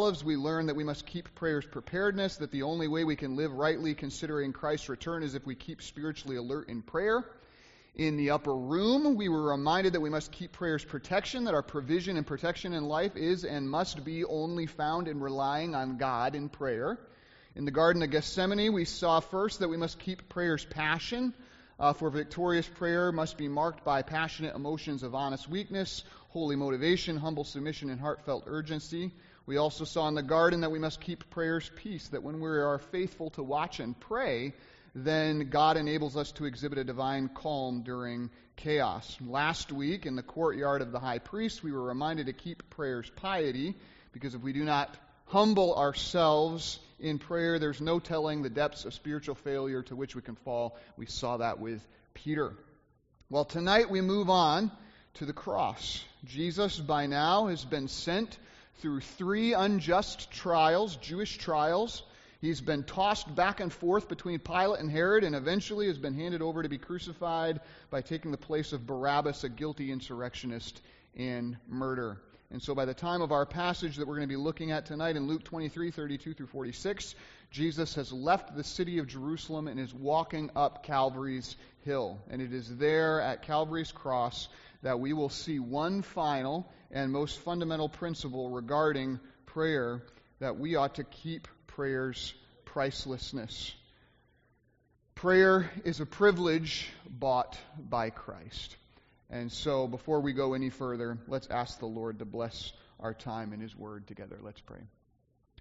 Olives, we learn that we must keep prayers preparedness, that the only way we can live rightly considering Christ's return is if we keep spiritually alert in prayer. In the upper room, we were reminded that we must keep prayers protection, that our provision and protection in life is and must be only found in relying on God in prayer. In the Garden of Gethsemane, we saw first that we must keep prayers passion. Uh, for victorious prayer must be marked by passionate emotions of honest weakness, holy motivation, humble submission, and heartfelt urgency. We also saw in the garden that we must keep prayers peace, that when we are faithful to watch and pray, then God enables us to exhibit a divine calm during chaos. Last week, in the courtyard of the high priest, we were reminded to keep prayers piety, because if we do not humble ourselves in prayer, there's no telling the depths of spiritual failure to which we can fall. We saw that with Peter. Well, tonight we move on to the cross. Jesus, by now, has been sent through three unjust trials, Jewish trials. He's been tossed back and forth between Pilate and Herod, and eventually has been handed over to be crucified by taking the place of Barabbas, a guilty insurrectionist in murder. And so by the time of our passage that we're going to be looking at tonight in Luke 23, 32 through 46, Jesus has left the city of Jerusalem and is walking up Calvary's hill. And it is there at Calvary's cross that we will see one final and most fundamental principle regarding prayer that we ought to keep prayer's pricelessness. Prayer is a privilege bought by Christ. And so, before we go any further, let's ask the Lord to bless our time in His Word together. Let's pray.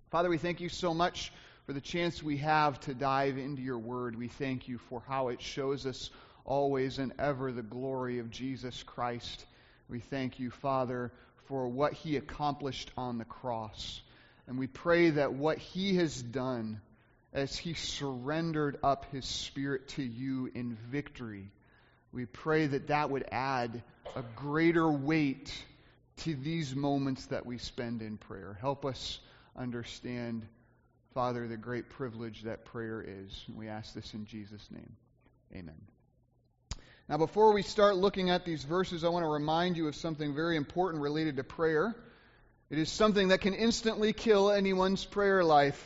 Father, we thank you so much for the chance we have to dive into your Word. We thank you for how it shows us always and ever the glory of Jesus Christ. We thank you, Father, for what He accomplished on the cross. And we pray that what He has done as He surrendered up His Spirit to you in victory we pray that that would add a greater weight to these moments that we spend in prayer. Help us understand, Father, the great privilege that prayer is. We ask this in Jesus' name. Amen. Now, before we start looking at these verses, I want to remind you of something very important related to prayer. It is something that can instantly kill anyone's prayer life.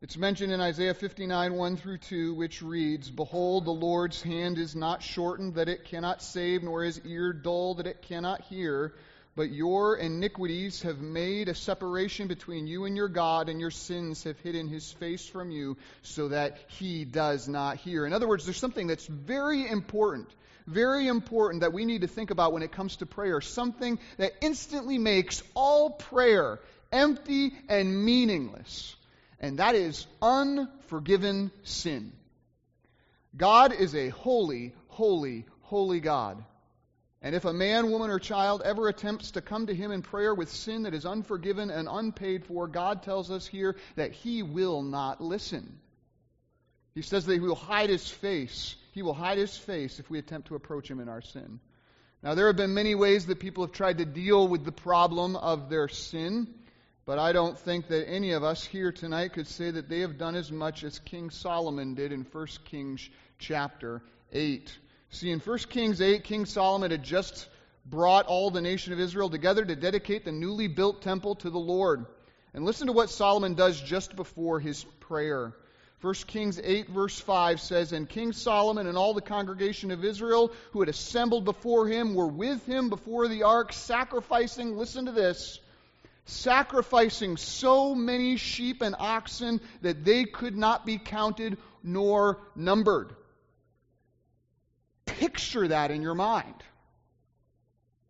It's mentioned in Isaiah 59, 1 through 2, which reads Behold, the Lord's hand is not shortened that it cannot save, nor his ear dull that it cannot hear. But your iniquities have made a separation between you and your God, and your sins have hidden his face from you, so that he does not hear. In other words, there's something that's very important, very important that we need to think about when it comes to prayer. Something that instantly makes all prayer empty and meaningless and that is unforgiven sin. God is a holy, holy, holy God. And if a man, woman, or child ever attempts to come to him in prayer with sin that is unforgiven and unpaid for, God tells us here that he will not listen. He says that he will hide his face. He will hide his face if we attempt to approach him in our sin. Now, there have been many ways that people have tried to deal with the problem of their sin. But I don't think that any of us here tonight could say that they have done as much as King Solomon did in 1 Kings chapter 8. See, in 1 Kings 8, King Solomon had just brought all the nation of Israel together to dedicate the newly built temple to the Lord. And listen to what Solomon does just before his prayer. 1 Kings 8, verse 5 says, And King Solomon and all the congregation of Israel who had assembled before him were with him before the ark, sacrificing, listen to this, sacrificing so many sheep and oxen that they could not be counted nor numbered. Picture that in your mind.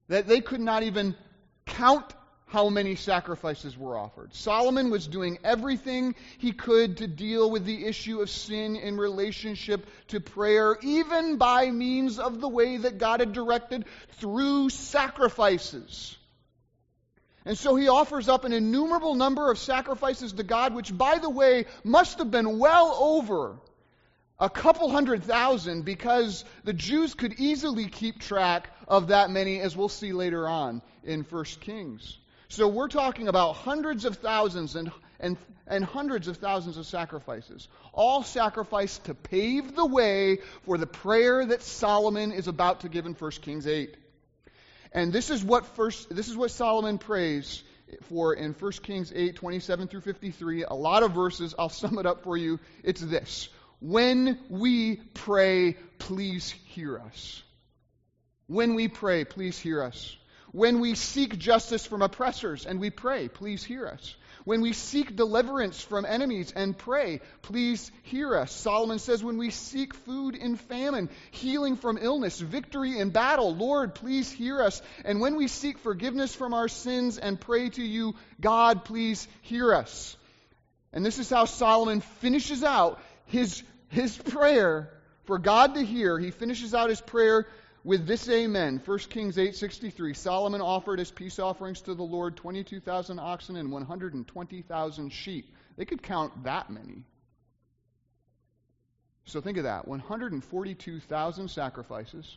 That they could not even count how many sacrifices were offered. Solomon was doing everything he could to deal with the issue of sin in relationship to prayer, even by means of the way that God had directed through sacrifices. And so he offers up an innumerable number of sacrifices to God, which, by the way, must have been well over a couple hundred thousand because the Jews could easily keep track of that many, as we'll see later on in 1 Kings. So we're talking about hundreds of thousands and, and, and hundreds of thousands of sacrifices, all sacrificed to pave the way for the prayer that Solomon is about to give in 1 Kings 8. And this is what first this is what Solomon prays for in 1 Kings 8, 27 through 53. A lot of verses. I'll sum it up for you. It's this When we pray, please hear us. When we pray, please hear us. When we seek justice from oppressors and we pray, please hear us. When we seek deliverance from enemies and pray, please hear us. Solomon says, when we seek food in famine, healing from illness, victory in battle, Lord, please hear us. And when we seek forgiveness from our sins and pray to you, God, please hear us. And this is how Solomon finishes out his, his prayer for God to hear. He finishes out his prayer with this amen, 1 Kings 8:63, Solomon offered as peace offerings to the Lord 22,000 oxen and 120,000 sheep. They could count that many. So think of that, 142,000 sacrifices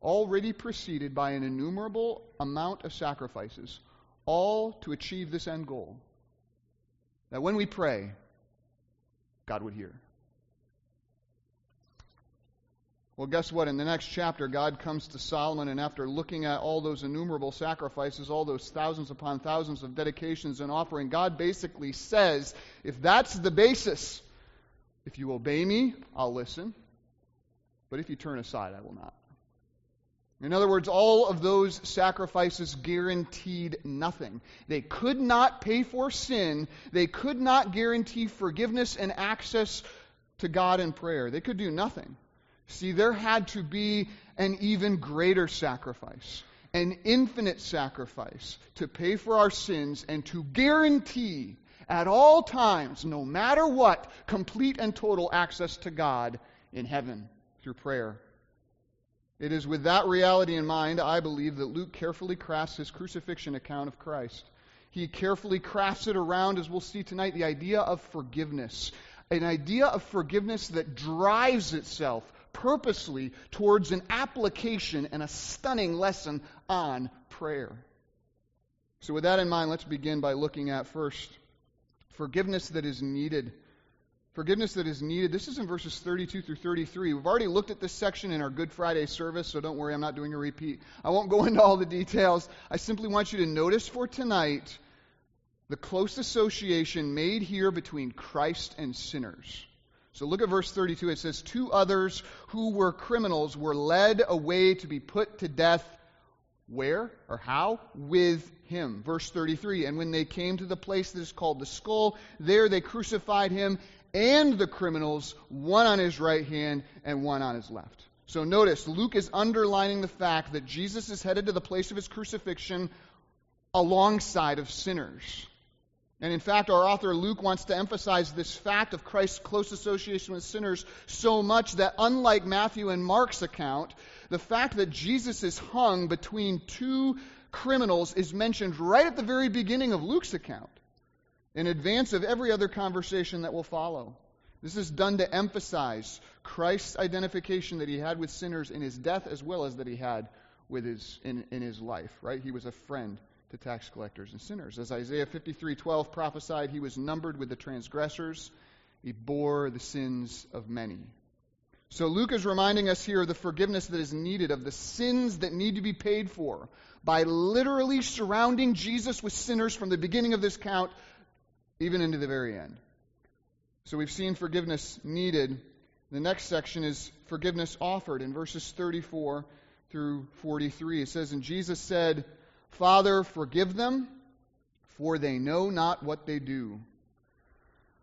already preceded by an innumerable amount of sacrifices, all to achieve this end goal. That when we pray, God would hear. Well, guess what? In the next chapter, God comes to Solomon, and after looking at all those innumerable sacrifices, all those thousands upon thousands of dedications and offering, God basically says, if that's the basis, if you obey me, I'll listen. But if you turn aside, I will not. In other words, all of those sacrifices guaranteed nothing. They could not pay for sin. They could not guarantee forgiveness and access to God in prayer. They could do nothing. See, there had to be an even greater sacrifice, an infinite sacrifice to pay for our sins and to guarantee at all times, no matter what, complete and total access to God in heaven through prayer. It is with that reality in mind, I believe, that Luke carefully crafts his crucifixion account of Christ. He carefully crafts it around, as we'll see tonight, the idea of forgiveness. An idea of forgiveness that drives itself purposely towards an application and a stunning lesson on prayer. So, with that in mind, let's begin by looking at first forgiveness that is needed. Forgiveness that is needed. This is in verses 32 through 33. We've already looked at this section in our Good Friday service, so don't worry, I'm not doing a repeat. I won't go into all the details. I simply want you to notice for tonight the close association made here between Christ and sinners. So look at verse 32. It says, Two others who were criminals were led away to be put to death. Where or how? With him. Verse 33. And when they came to the place that is called the skull, there they crucified him and the criminals, one on his right hand and one on his left. So notice, Luke is underlining the fact that Jesus is headed to the place of his crucifixion alongside of sinners. And in fact, our author Luke wants to emphasize this fact of Christ's close association with sinners so much that, unlike Matthew and Mark's account, the fact that Jesus is hung between two criminals is mentioned right at the very beginning of Luke's account, in advance of every other conversation that will follow. This is done to emphasize Christ's identification that he had with sinners in his death as well as that he had with his, in, in his life, right? He was a friend to tax collectors and sinners. As Isaiah 53:12 prophesied, he was numbered with the transgressors. He bore the sins of many. So Luke is reminding us here of the forgiveness that is needed, of the sins that need to be paid for, by literally surrounding Jesus with sinners from the beginning of this count even into the very end. So we've seen forgiveness needed. The next section is forgiveness offered in verses 34 through 43. It says, And Jesus said, Father, forgive them, for they know not what they do.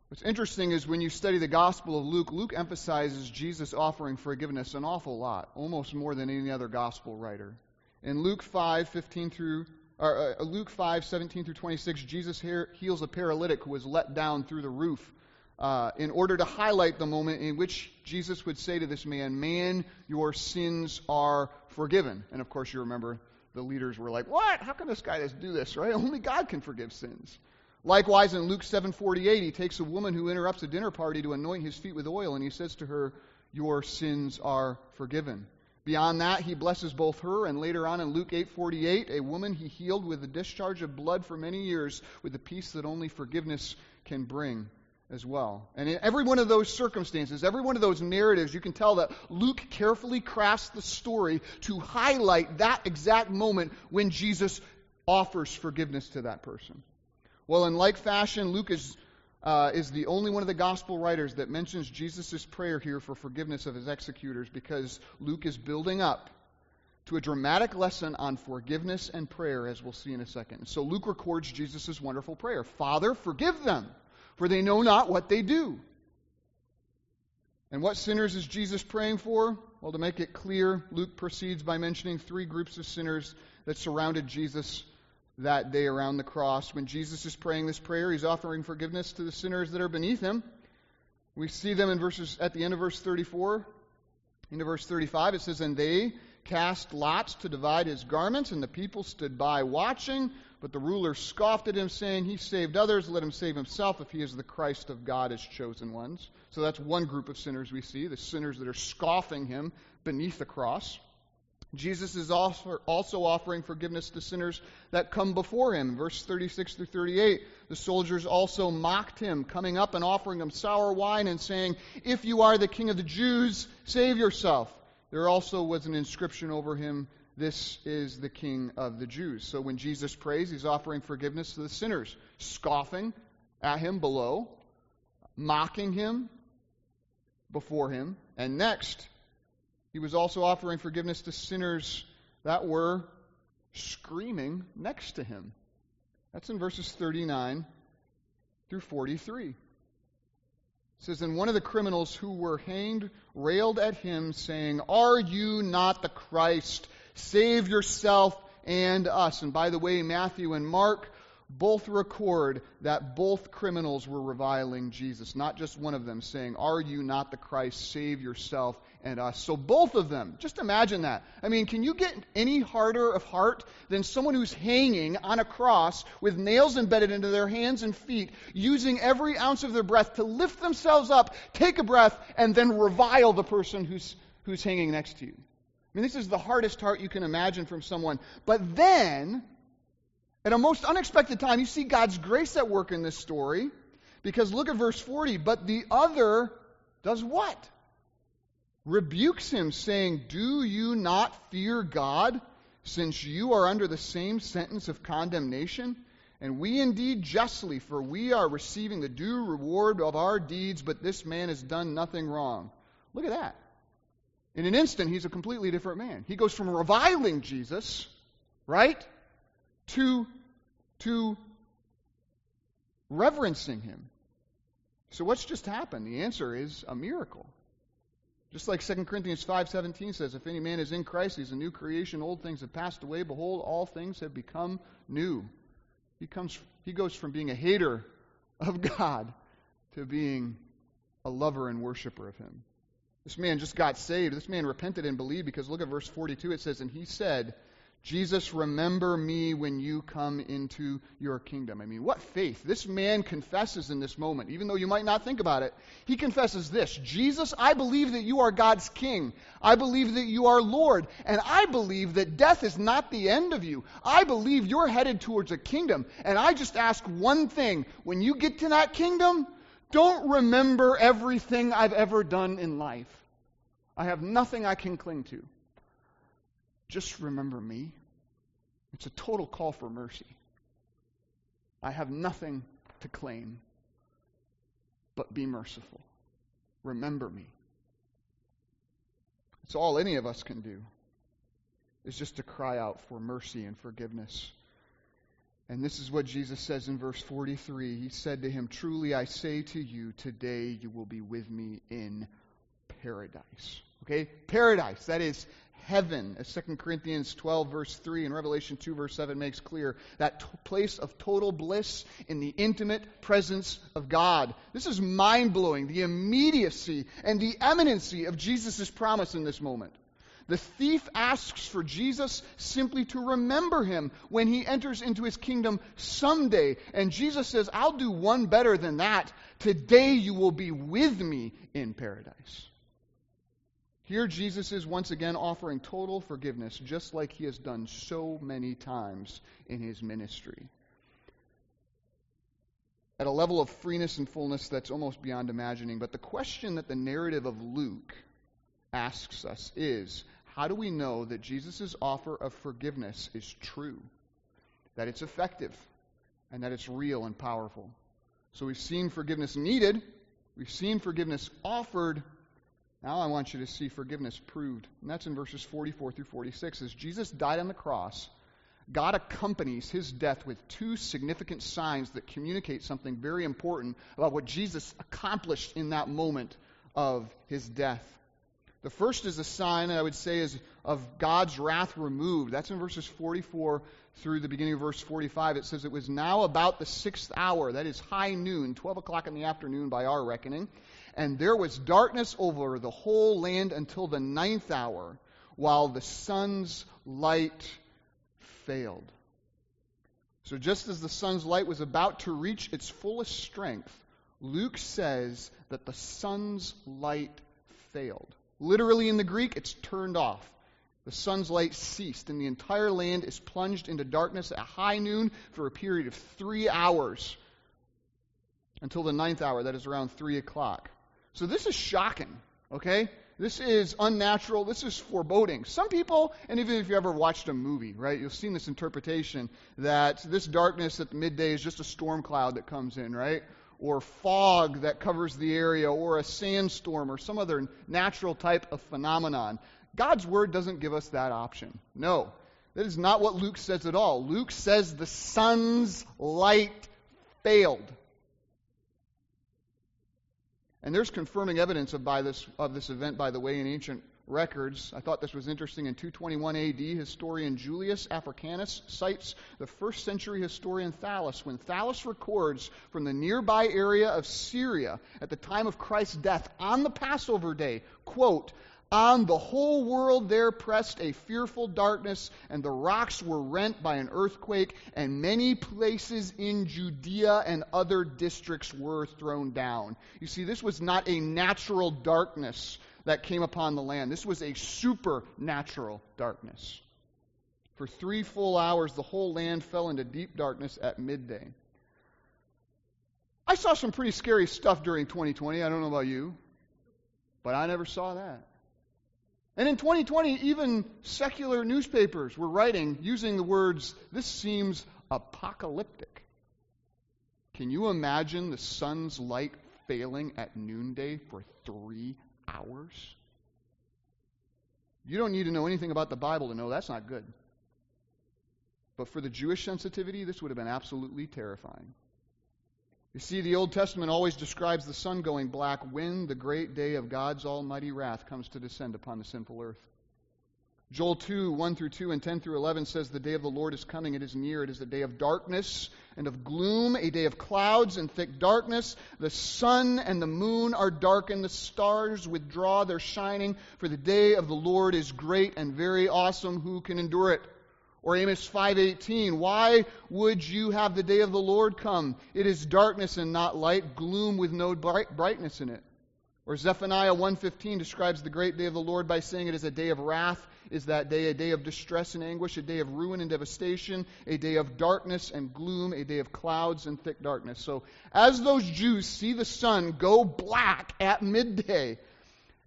What's interesting is when you study the Gospel of Luke, Luke emphasizes Jesus offering forgiveness an awful lot, almost more than any other Gospel writer. In Luke 5, 15 through or, uh, Luke 5, 17 through 26, Jesus heals a paralytic who was let down through the roof uh, in order to highlight the moment in which Jesus would say to this man, Man, your sins are forgiven. And of course, you remember the leaders were like, "What? How can this guy just do this? Right? Only God can forgive sins." Likewise, in Luke 7:48, he takes a woman who interrupts a dinner party to anoint his feet with oil, and he says to her, "Your sins are forgiven." Beyond that, he blesses both her and later on in Luke 8:48, a woman he healed with a discharge of blood for many years with the peace that only forgiveness can bring as well. And in every one of those circumstances, every one of those narratives, you can tell that Luke carefully crafts the story to highlight that exact moment when Jesus offers forgiveness to that person. Well, in like fashion, Luke is, uh, is the only one of the gospel writers that mentions Jesus' prayer here for forgiveness of his executors because Luke is building up to a dramatic lesson on forgiveness and prayer, as we'll see in a second. So Luke records Jesus' wonderful prayer Father, forgive them, for they know not what they do. And what sinners is Jesus praying for? Well, to make it clear, Luke proceeds by mentioning three groups of sinners that surrounded Jesus that day around the cross. When Jesus is praying this prayer, he's offering forgiveness to the sinners that are beneath him. We see them in verses at the end of verse 34. Into verse 35, it says, And they cast lots to divide his garments, and the people stood by watching. But the ruler scoffed at him, saying, He saved others, let him save himself if he is the Christ of God, his chosen ones. So that's one group of sinners we see, the sinners that are scoffing him beneath the cross. Jesus is also offering forgiveness to sinners that come before him. Verse 36 through 38, the soldiers also mocked him, coming up and offering him sour wine and saying, If you are the king of the Jews, save yourself. There also was an inscription over him, This is the king of the Jews. So when Jesus prays, he's offering forgiveness to the sinners, scoffing at him below, mocking him before him. And next, he was also offering forgiveness to sinners that were screaming next to him. That's in verses 39 through 43. It says, And one of the criminals who were hanged railed at him, saying, Are you not the Christ? Save yourself and us. And by the way, Matthew and Mark both record that both criminals were reviling Jesus, not just one of them saying, Are you not the Christ? Save yourself and us. So both of them, just imagine that. I mean, can you get any harder of heart than someone who's hanging on a cross with nails embedded into their hands and feet, using every ounce of their breath to lift themselves up, take a breath, and then revile the person who's, who's hanging next to you? I mean, this is the hardest heart you can imagine from someone. But then, at a most unexpected time, you see God's grace at work in this story. Because look at verse 40. But the other does what? Rebukes him, saying, Do you not fear God, since you are under the same sentence of condemnation? And we indeed justly, for we are receiving the due reward of our deeds, but this man has done nothing wrong. Look at that. In an instant, he's a completely different man. He goes from reviling Jesus, right, to, to reverencing him. So what's just happened? The answer is a miracle. Just like 2 Corinthians 5:17 says, if any man is in Christ, he's a new creation, old things have passed away, behold all things have become new. He comes he goes from being a hater of God to being a lover and worshiper of him. This man just got saved. This man repented and believed because look at verse 42 it says and he said, Jesus, remember me when you come into your kingdom. I mean, what faith. This man confesses in this moment, even though you might not think about it. He confesses this Jesus, I believe that you are God's king. I believe that you are Lord. And I believe that death is not the end of you. I believe you're headed towards a kingdom. And I just ask one thing when you get to that kingdom, don't remember everything I've ever done in life. I have nothing I can cling to. Just remember me. It's a total call for mercy. I have nothing to claim, but be merciful. Remember me. It's all any of us can do, is just to cry out for mercy and forgiveness. And this is what Jesus says in verse 43. He said to him, Truly I say to you, today you will be with me in paradise. Okay? Paradise. That is heaven, as 2 Corinthians 12, verse 3 and Revelation 2, verse 7 makes clear, that t- place of total bliss in the intimate presence of God. This is mind blowing, the immediacy and the eminency of Jesus' promise in this moment. The thief asks for Jesus simply to remember him when he enters into his kingdom someday. And Jesus says, I'll do one better than that. Today you will be with me in paradise. Here, Jesus is once again offering total forgiveness, just like he has done so many times in his ministry. At a level of freeness and fullness that's almost beyond imagining. But the question that the narrative of Luke asks us is how do we know that Jesus' offer of forgiveness is true? that it's effective, and that it's real and powerful. So we've seen forgiveness needed, we've seen forgiveness offered. Now I want you to see forgiveness proved. And that's in verses 44 through 46. As Jesus died on the cross, God accompanies his death with two significant signs that communicate something very important about what Jesus accomplished in that moment of his death. The first is a sign, I would say, is of God's wrath removed. That's in verses 44 through the beginning of verse 45. It says, It was now about the sixth hour, that is high noon, 12 o'clock in the afternoon by our reckoning, and there was darkness over the whole land until the ninth hour, while the sun's light failed. So, just as the sun's light was about to reach its fullest strength, Luke says that the sun's light failed. Literally in the Greek, it's turned off. The sun's light ceased, and the entire land is plunged into darkness at high noon for a period of three hours until the ninth hour, that is around three o'clock. So this is shocking, okay? This is unnatural. This is foreboding. Some people, and even if you ever watched a movie, right, you've seen this interpretation that this darkness at midday is just a storm cloud that comes in, right? Or fog that covers the area, or a sandstorm, or some other natural type of phenomenon. God's word doesn't give us that option. No, that is not what Luke says at all. Luke says the sun's light failed. And there's confirming evidence of, by this, of this event, by the way, in ancient records. I thought this was interesting. In 221 AD, historian Julius Africanus cites the first century historian Thallus when Thallus records from the nearby area of Syria at the time of Christ's death on the Passover day, quote, on the whole world there pressed a fearful darkness, and the rocks were rent by an earthquake, and many places in Judea and other districts were thrown down. You see, this was not a natural darkness that came upon the land, this was a supernatural darkness. For three full hours, the whole land fell into deep darkness at midday. I saw some pretty scary stuff during 2020. I don't know about you, but I never saw that. And in 2020, even secular newspapers were writing using the words, this seems apocalyptic. Can you imagine the sun's light failing at noonday for three hours? You don't need to know anything about the Bible to know that's not good. But for the Jewish sensitivity, this would have been absolutely terrifying. You see, the Old Testament always describes the sun going black when the great day of God's almighty wrath comes to descend upon the sinful earth. Joel 2, 1 through 2 and 10 through 11 says, The day of the Lord is coming, it is near. It is a day of darkness and of gloom, a day of clouds and thick darkness. The sun and the moon are darkened, the stars withdraw their shining, for the day of the Lord is great and very awesome. Who can endure it? Or Amos 5:18, why would you have the day of the Lord come? It is darkness and not light, gloom with no bright, brightness in it. Or Zephaniah 1:15 describes the great day of the Lord by saying it is a day of wrath, is that day a day of distress and anguish, a day of ruin and devastation, a day of darkness and gloom, a day of clouds and thick darkness. So as those Jews see the sun go black at midday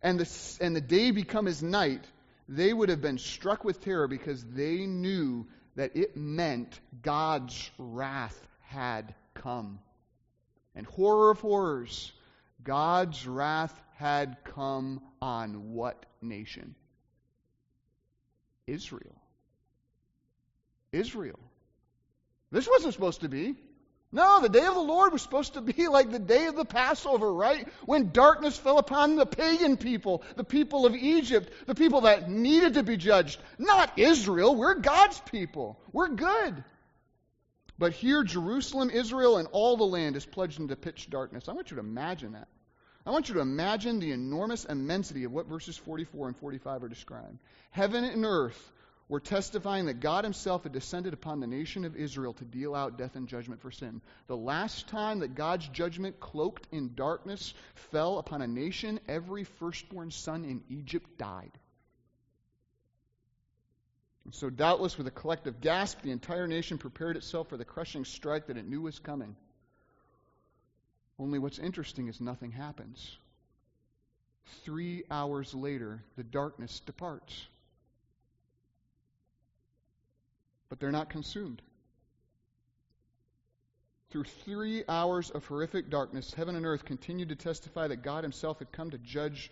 and the, and the day become as night, they would have been struck with terror because they knew that it meant God's wrath had come. And horror of horrors, God's wrath had come on what nation? Israel. Israel. This wasn't supposed to be. No, the day of the Lord was supposed to be like the day of the Passover, right? When darkness fell upon the pagan people, the people of Egypt, the people that needed to be judged. Not Israel. We're God's people. We're good. But here, Jerusalem, Israel, and all the land is plunged into pitch darkness. I want you to imagine that. I want you to imagine the enormous immensity of what verses 44 and 45 are describing. Heaven and earth were testifying that God Himself had descended upon the nation of Israel to deal out death and judgment for sin. The last time that God's judgment, cloaked in darkness, fell upon a nation, every firstborn son in Egypt died. So, doubtless, with a collective gasp, the entire nation prepared itself for the crushing strike that it knew was coming. Only what's interesting is nothing happens. Three hours later, the darkness departs. but they're not consumed. Through three hours of horrific darkness, heaven and earth continued to testify that God Himself had come to judge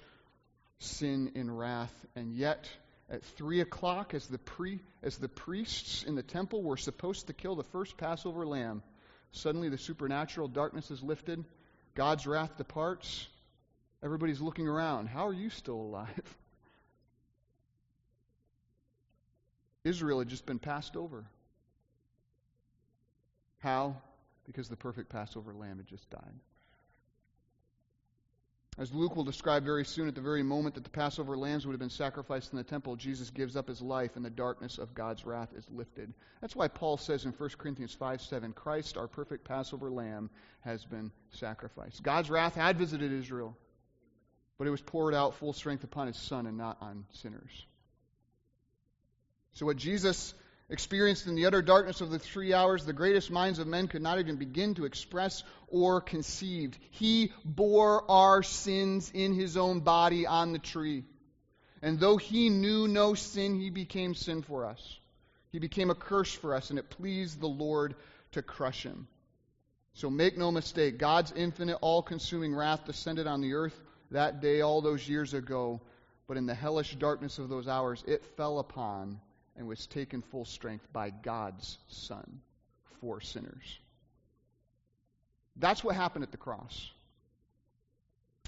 sin in wrath. And yet, at three o'clock, as the, pre, as the priests in the temple were supposed to kill the first Passover lamb, suddenly the supernatural darkness is lifted, God's wrath departs. Everybody's looking around. How are you still alive? Israel had just been passed over. How? Because the perfect Passover lamb had just died. As Luke will describe very soon, at the very moment that the Passover lambs would have been sacrificed in the temple, Jesus gives up his life and the darkness of God's wrath is lifted. That's why Paul says in 1 Corinthians 5 7, Christ, our perfect Passover lamb, has been sacrificed. God's wrath had visited Israel, but it was poured out full strength upon his son and not on sinners. So, what Jesus experienced in the utter darkness of the three hours, the greatest minds of men could not even begin to express or conceive. He bore our sins in his own body on the tree. And though he knew no sin, he became sin for us. He became a curse for us, and it pleased the Lord to crush him. So make no mistake, God's infinite, all consuming wrath descended on the earth that day, all those years ago. But in the hellish darkness of those hours, it fell upon and was taken full strength by God's Son for sinners. That's what happened at the cross.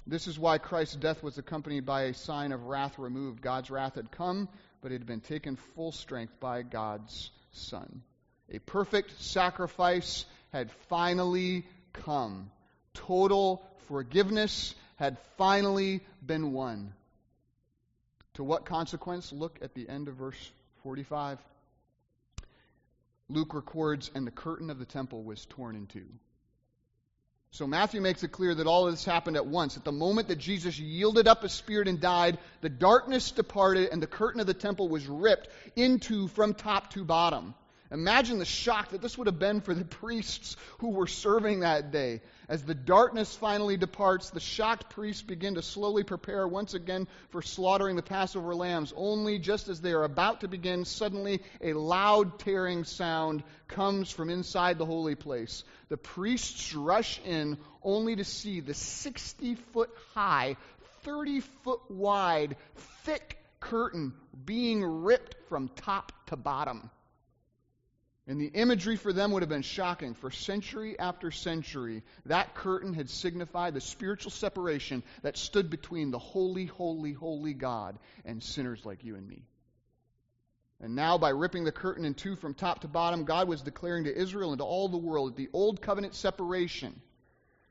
This is why Christ's death was accompanied by a sign of wrath removed. God's wrath had come, but it had been taken full strength by God's Son. A perfect sacrifice had finally come. Total forgiveness had finally been won. To what consequence? Look at the end of verse 45. Luke records, and the curtain of the temple was torn in two. So Matthew makes it clear that all of this happened at once. At the moment that Jesus yielded up his spirit and died, the darkness departed and the curtain of the temple was ripped into from top to bottom. Imagine the shock that this would have been for the priests who were serving that day. As the darkness finally departs, the shocked priests begin to slowly prepare once again for slaughtering the Passover lambs. Only just as they are about to begin, suddenly a loud tearing sound comes from inside the holy place. The priests rush in only to see the 60 foot high, 30 foot wide, thick curtain being ripped from top to bottom. And the imagery for them would have been shocking. For century after century, that curtain had signified the spiritual separation that stood between the holy, holy, holy God and sinners like you and me. And now, by ripping the curtain in two from top to bottom, God was declaring to Israel and to all the world that the old covenant separation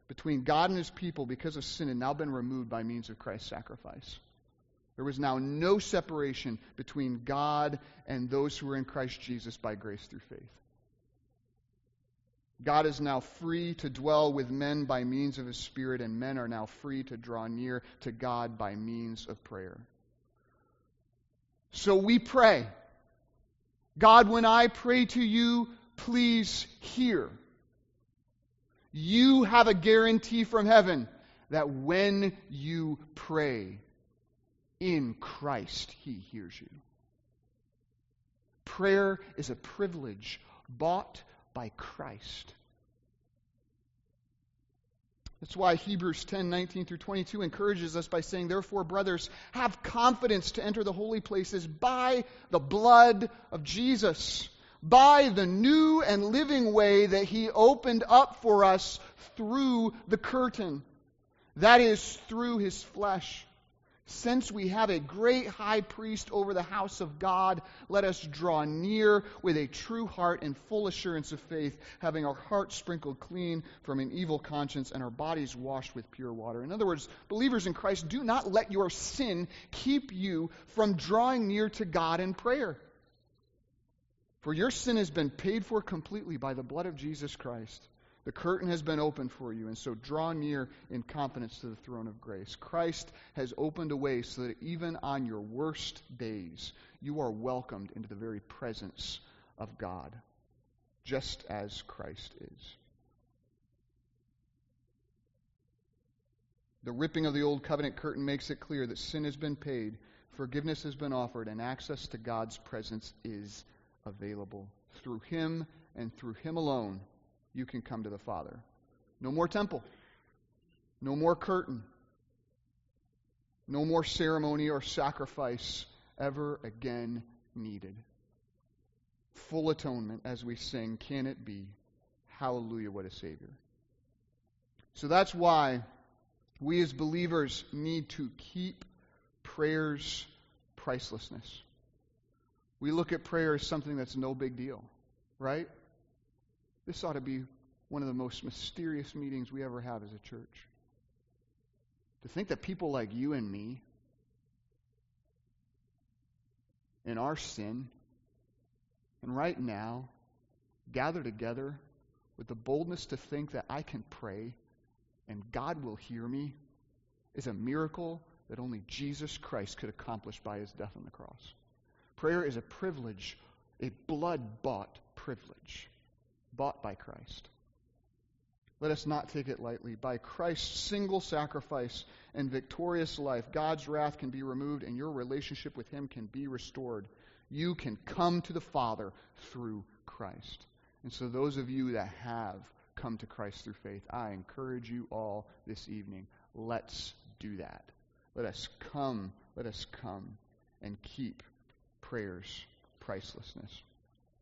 between God and his people because of sin had now been removed by means of Christ's sacrifice. There was now no separation between God and those who were in Christ Jesus by grace through faith. God is now free to dwell with men by means of his Spirit, and men are now free to draw near to God by means of prayer. So we pray God, when I pray to you, please hear. You have a guarantee from heaven that when you pray, in Christ, He hears you. Prayer is a privilege bought by Christ. That's why Hebrews 10 19 through 22 encourages us by saying, Therefore, brothers, have confidence to enter the holy places by the blood of Jesus, by the new and living way that He opened up for us through the curtain. That is, through His flesh. Since we have a great high priest over the house of God, let us draw near with a true heart and full assurance of faith, having our hearts sprinkled clean from an evil conscience and our bodies washed with pure water. In other words, believers in Christ, do not let your sin keep you from drawing near to God in prayer. For your sin has been paid for completely by the blood of Jesus Christ. The curtain has been opened for you, and so draw near in confidence to the throne of grace. Christ has opened a way so that even on your worst days, you are welcomed into the very presence of God, just as Christ is. The ripping of the old covenant curtain makes it clear that sin has been paid, forgiveness has been offered, and access to God's presence is available. Through Him and through Him alone you can come to the Father. No more temple. No more curtain. No more ceremony or sacrifice ever again needed. Full atonement as we sing, Can it be? Hallelujah, what a Savior. So that's why we as believers need to keep prayer's pricelessness. We look at prayer as something that's no big deal, right? This ought to be one of the most mysterious meetings we ever have as a church. To think that people like you and me, in our sin, and right now, gather together with the boldness to think that I can pray and God will hear me is a miracle that only Jesus Christ could accomplish by his death on the cross. Prayer is a privilege, a blood bought privilege, bought by Christ. Let us not take it lightly. By Christ's single sacrifice and victorious life, God's wrath can be removed and your relationship with Him can be restored. You can come to the Father through Christ. And so, those of you that have come to Christ through faith, I encourage you all this evening. Let's do that. Let us come, let us come and keep prayer's pricelessness.